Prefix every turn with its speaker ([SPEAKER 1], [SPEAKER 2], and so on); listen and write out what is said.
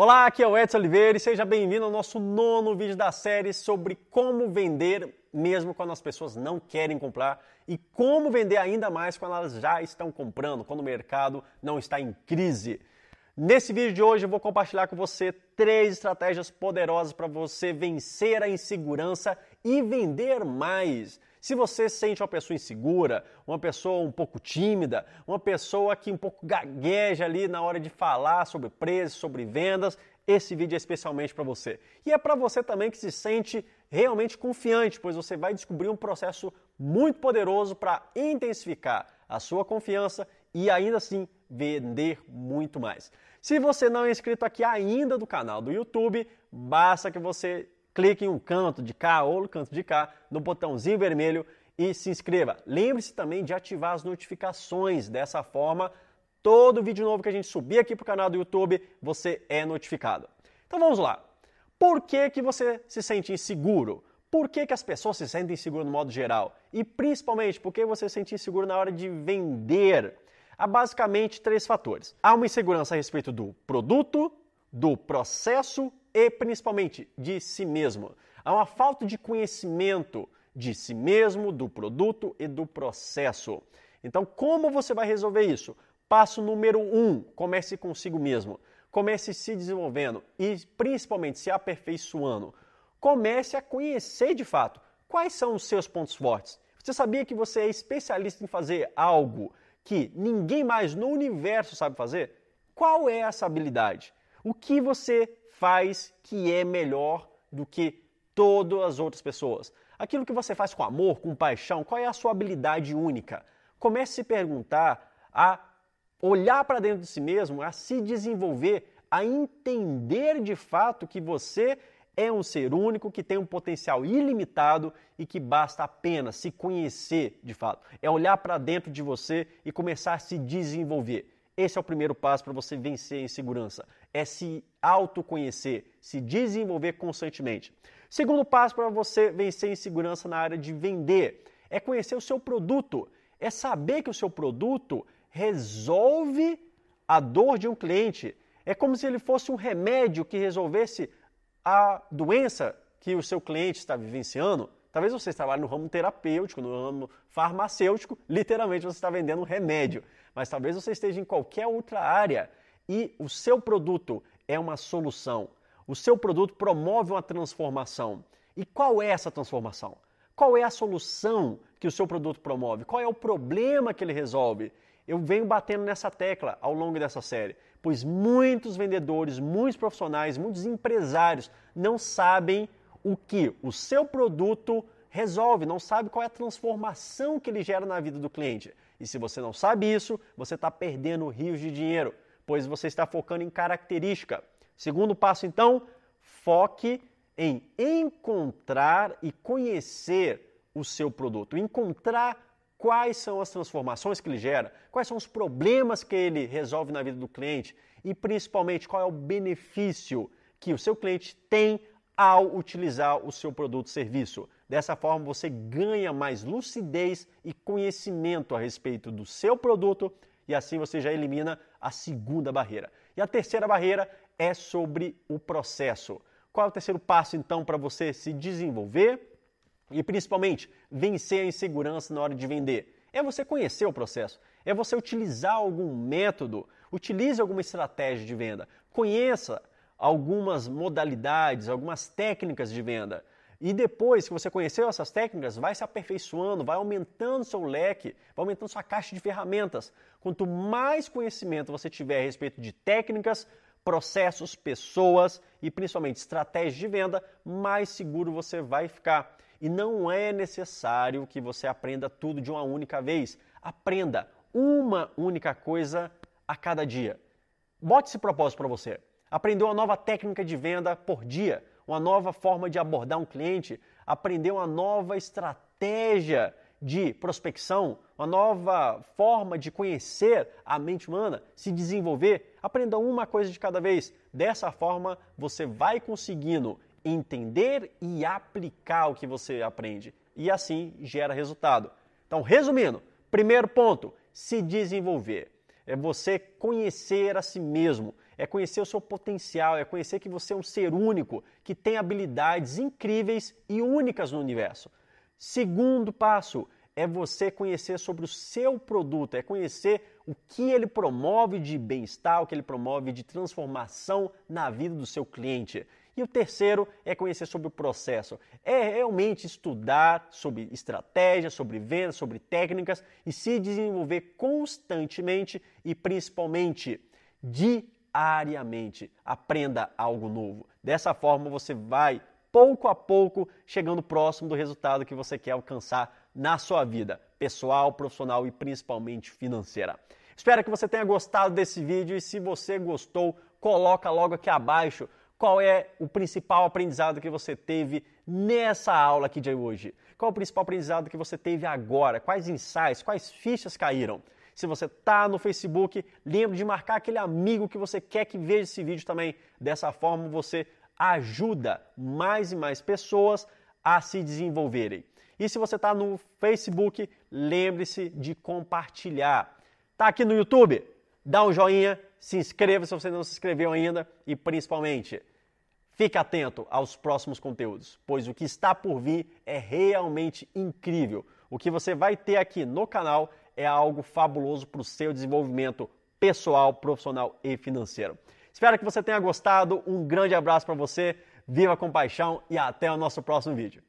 [SPEAKER 1] Olá, aqui é o Edson Oliveira e seja bem-vindo ao nosso nono vídeo da série sobre como vender mesmo quando as pessoas não querem comprar e como vender ainda mais quando elas já estão comprando, quando o mercado não está em crise. Nesse vídeo de hoje eu vou compartilhar com você três estratégias poderosas para você vencer a insegurança e vender mais. Se você sente uma pessoa insegura, uma pessoa um pouco tímida, uma pessoa que um pouco gagueja ali na hora de falar sobre preços, sobre vendas, esse vídeo é especialmente para você. E é para você também que se sente realmente confiante, pois você vai descobrir um processo muito poderoso para intensificar a sua confiança e ainda assim vender muito mais. Se você não é inscrito aqui ainda do canal do YouTube, basta que você clique em um canto de cá ou no canto de cá, no botãozinho vermelho e se inscreva. Lembre-se também de ativar as notificações, dessa forma, todo vídeo novo que a gente subir aqui para o canal do YouTube, você é notificado. Então vamos lá. Por que, que você se sente inseguro? Por que, que as pessoas se sentem inseguras no modo geral? E principalmente, por que você se sente inseguro na hora de vender? Há basicamente três fatores. Há uma insegurança a respeito do produto, do processo e principalmente de si mesmo. Há uma falta de conhecimento de si mesmo, do produto e do processo. Então, como você vai resolver isso? Passo número um: comece consigo mesmo. Comece se desenvolvendo e principalmente se aperfeiçoando. Comece a conhecer de fato quais são os seus pontos fortes. Você sabia que você é especialista em fazer algo que ninguém mais no universo sabe fazer? Qual é essa habilidade? O que você faz que é melhor do que todas as outras pessoas? Aquilo que você faz com amor, com paixão, qual é a sua habilidade única? Comece a se perguntar, a olhar para dentro de si mesmo, a se desenvolver, a entender de fato que você é um ser único que tem um potencial ilimitado e que basta apenas se conhecer de fato. É olhar para dentro de você e começar a se desenvolver. Esse é o primeiro passo para você vencer a insegurança. É se autoconhecer, se desenvolver constantemente. Segundo passo para você vencer insegurança na área de vender é conhecer o seu produto. É saber que o seu produto resolve a dor de um cliente. É como se ele fosse um remédio que resolvesse a doença que o seu cliente está vivenciando, talvez você trabalhe no ramo terapêutico, no ramo farmacêutico, literalmente você está vendendo um remédio, mas talvez você esteja em qualquer outra área e o seu produto é uma solução. O seu produto promove uma transformação. E qual é essa transformação? Qual é a solução que o seu produto promove? Qual é o problema que ele resolve? Eu venho batendo nessa tecla ao longo dessa série pois muitos vendedores, muitos profissionais, muitos empresários não sabem o que o seu produto resolve, não sabe qual é a transformação que ele gera na vida do cliente. E se você não sabe isso, você está perdendo rios de dinheiro, pois você está focando em característica. Segundo passo, então, foque em encontrar e conhecer o seu produto, encontrar quais são as transformações que ele gera, quais são os problemas que ele resolve na vida do cliente e principalmente qual é o benefício que o seu cliente tem ao utilizar o seu produto ou serviço. Dessa forma, você ganha mais lucidez e conhecimento a respeito do seu produto e assim você já elimina a segunda barreira. E a terceira barreira é sobre o processo. Qual é o terceiro passo então para você se desenvolver e principalmente, vencer a insegurança na hora de vender. É você conhecer o processo, é você utilizar algum método, utilize alguma estratégia de venda, conheça algumas modalidades, algumas técnicas de venda. E depois que você conheceu essas técnicas, vai se aperfeiçoando, vai aumentando seu leque, vai aumentando sua caixa de ferramentas. Quanto mais conhecimento você tiver a respeito de técnicas, processos, pessoas e principalmente estratégias de venda, mais seguro você vai ficar. E não é necessário que você aprenda tudo de uma única vez. Aprenda uma única coisa a cada dia. Bote esse propósito para você. Aprender uma nova técnica de venda por dia, uma nova forma de abordar um cliente, aprender uma nova estratégia de prospecção, uma nova forma de conhecer a mente humana, se desenvolver. Aprenda uma coisa de cada vez. Dessa forma, você vai conseguindo entender e aplicar o que você aprende. E assim gera resultado. Então, resumindo, primeiro ponto, se desenvolver. É você conhecer a si mesmo, é conhecer o seu potencial, é conhecer que você é um ser único, que tem habilidades incríveis e únicas no universo. Segundo passo é você conhecer sobre o seu produto, é conhecer o que ele promove de bem-estar, o que ele promove de transformação na vida do seu cliente. E o terceiro é conhecer sobre o processo. É realmente estudar sobre estratégias, sobre vendas, sobre técnicas e se desenvolver constantemente e principalmente diariamente. Aprenda algo novo. Dessa forma você vai pouco a pouco chegando próximo do resultado que você quer alcançar na sua vida, pessoal, profissional e principalmente financeira. Espero que você tenha gostado desse vídeo e se você gostou, coloca logo aqui abaixo qual é o principal aprendizado que você teve nessa aula aqui de hoje? Qual é o principal aprendizado que você teve agora? Quais insights, quais fichas caíram? Se você está no Facebook, lembre de marcar aquele amigo que você quer que veja esse vídeo também. Dessa forma, você ajuda mais e mais pessoas a se desenvolverem. E se você está no Facebook, lembre-se de compartilhar. Está aqui no YouTube? Dá um joinha, se inscreva se você não se inscreveu ainda e principalmente Fique atento aos próximos conteúdos, pois o que está por vir é realmente incrível. O que você vai ter aqui no canal é algo fabuloso para o seu desenvolvimento pessoal, profissional e financeiro. Espero que você tenha gostado. Um grande abraço para você, viva com paixão e até o nosso próximo vídeo.